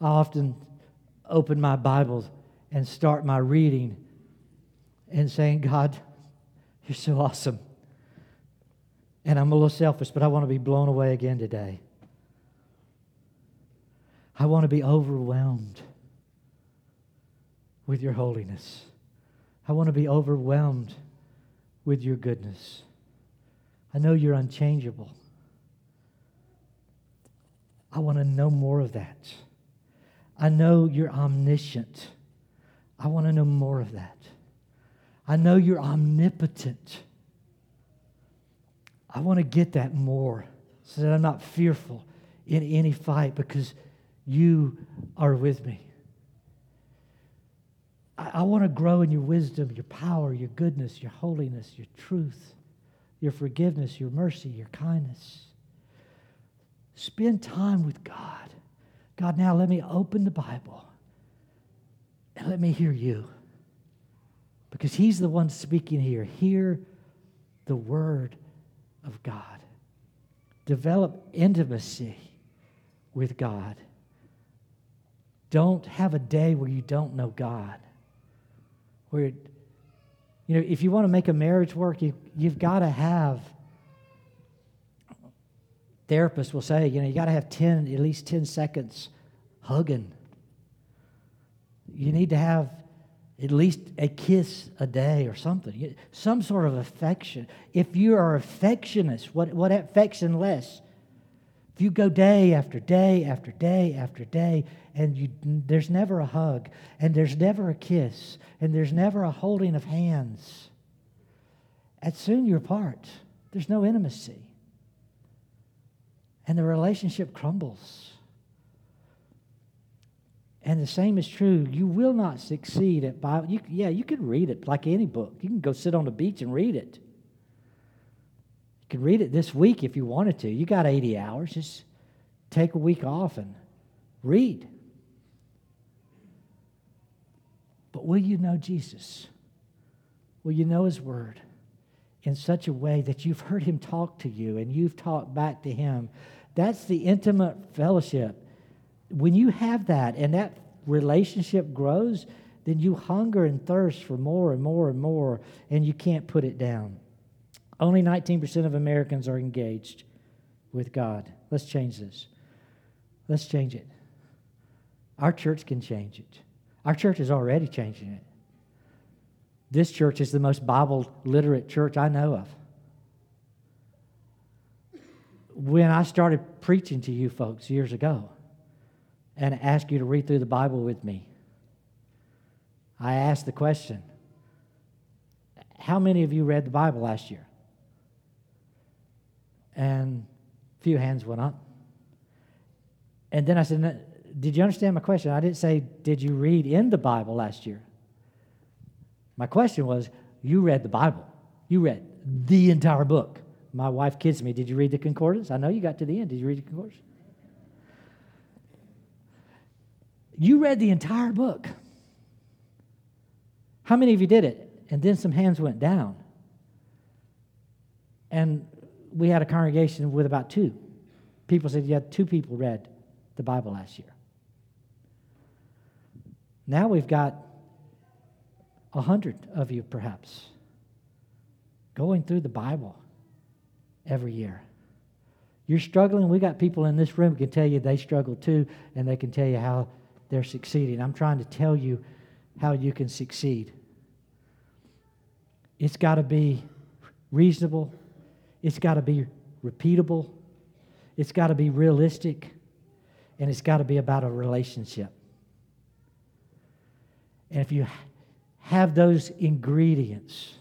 I often open my Bible and start my reading and saying, God, you're so awesome. And I'm a little selfish, but I want to be blown away again today. I want to be overwhelmed with your holiness. I want to be overwhelmed with your goodness. I know you're unchangeable. I want to know more of that. I know you're omniscient. I want to know more of that. I know you're omnipotent. I want to get that more so that I'm not fearful in any fight because you are with me. I, I want to grow in your wisdom, your power, your goodness, your holiness, your truth, your forgiveness, your mercy, your kindness. Spend time with God. God, now let me open the Bible and let me hear you. Because He's the one speaking here. Hear the Word of God. Develop intimacy with God. Don't have a day where you don't know God. Where, you know, if you want to make a marriage work, you, you've got to have, therapists will say, you know, you got to have 10, at least 10 seconds hugging. You need to have at least a kiss a day or something, some sort of affection. If you are affectionate, what, what affection less? If you go day after day after day after day, and you, there's never a hug, and there's never a kiss, and there's never a holding of hands, at soon you're apart. There's no intimacy. And the relationship crumbles. And the same is true. You will not succeed at Bible. You, yeah, you can read it like any book. You can go sit on the beach and read it. You can read it this week if you wanted to. You got 80 hours. Just take a week off and read. But will you know Jesus? Will you know His Word in such a way that you've heard Him talk to you and you've talked back to Him? That's the intimate fellowship when you have that and that relationship grows, then you hunger and thirst for more and more and more, and you can't put it down. Only 19% of Americans are engaged with God. Let's change this. Let's change it. Our church can change it. Our church is already changing it. This church is the most Bible literate church I know of. When I started preaching to you folks years ago, and ask you to read through the Bible with me. I asked the question How many of you read the Bible last year? And a few hands went up. And then I said, Did you understand my question? I didn't say, Did you read in the Bible last year? My question was, You read the Bible. You read the entire book. My wife kids me, Did you read the concordance? I know you got to the end. Did you read the concordance? You read the entire book. How many of you did it? And then some hands went down. And we had a congregation with about two. People said, Yeah, two people read the Bible last year. Now we've got a hundred of you, perhaps, going through the Bible every year. You're struggling. We got people in this room can tell you they struggle too, and they can tell you how they're succeeding. I'm trying to tell you how you can succeed. It's got to be reasonable, it's got to be repeatable, it's got to be realistic, and it's got to be about a relationship. And if you have those ingredients,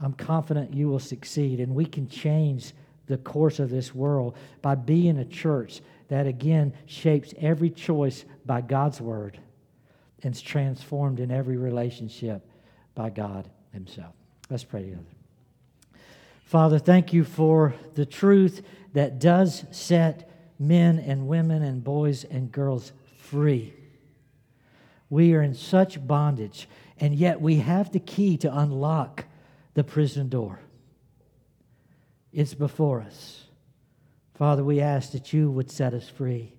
I'm confident you will succeed. And we can change the course of this world by being a church that again shapes every choice by God's word and is transformed in every relationship by God Himself. Let's pray together. Father, thank you for the truth that does set men and women and boys and girls free. We are in such bondage, and yet we have the key to unlock the prison door. It's before us. Father, we ask that you would set us free,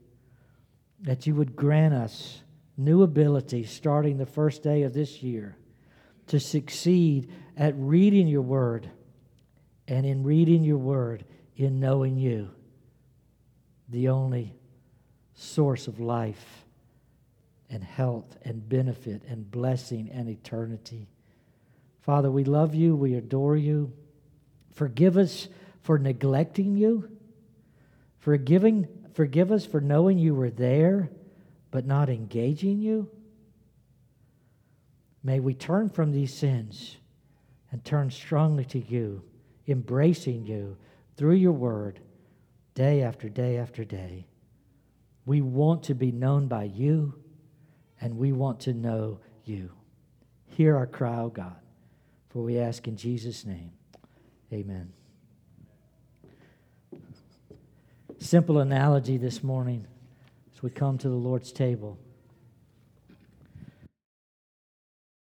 that you would grant us new abilities starting the first day of this year to succeed at reading your word and in reading your word, in knowing you, the only source of life and health and benefit and blessing and eternity. Father, we love you. We adore you. Forgive us for neglecting you. Forgiving, forgive us for knowing you were there but not engaging you. May we turn from these sins and turn strongly to you, embracing you through your word day after day after day. We want to be known by you, and we want to know you. Hear our cry, O God, for we ask in Jesus' name. Amen. Simple analogy this morning as we come to the Lord's table.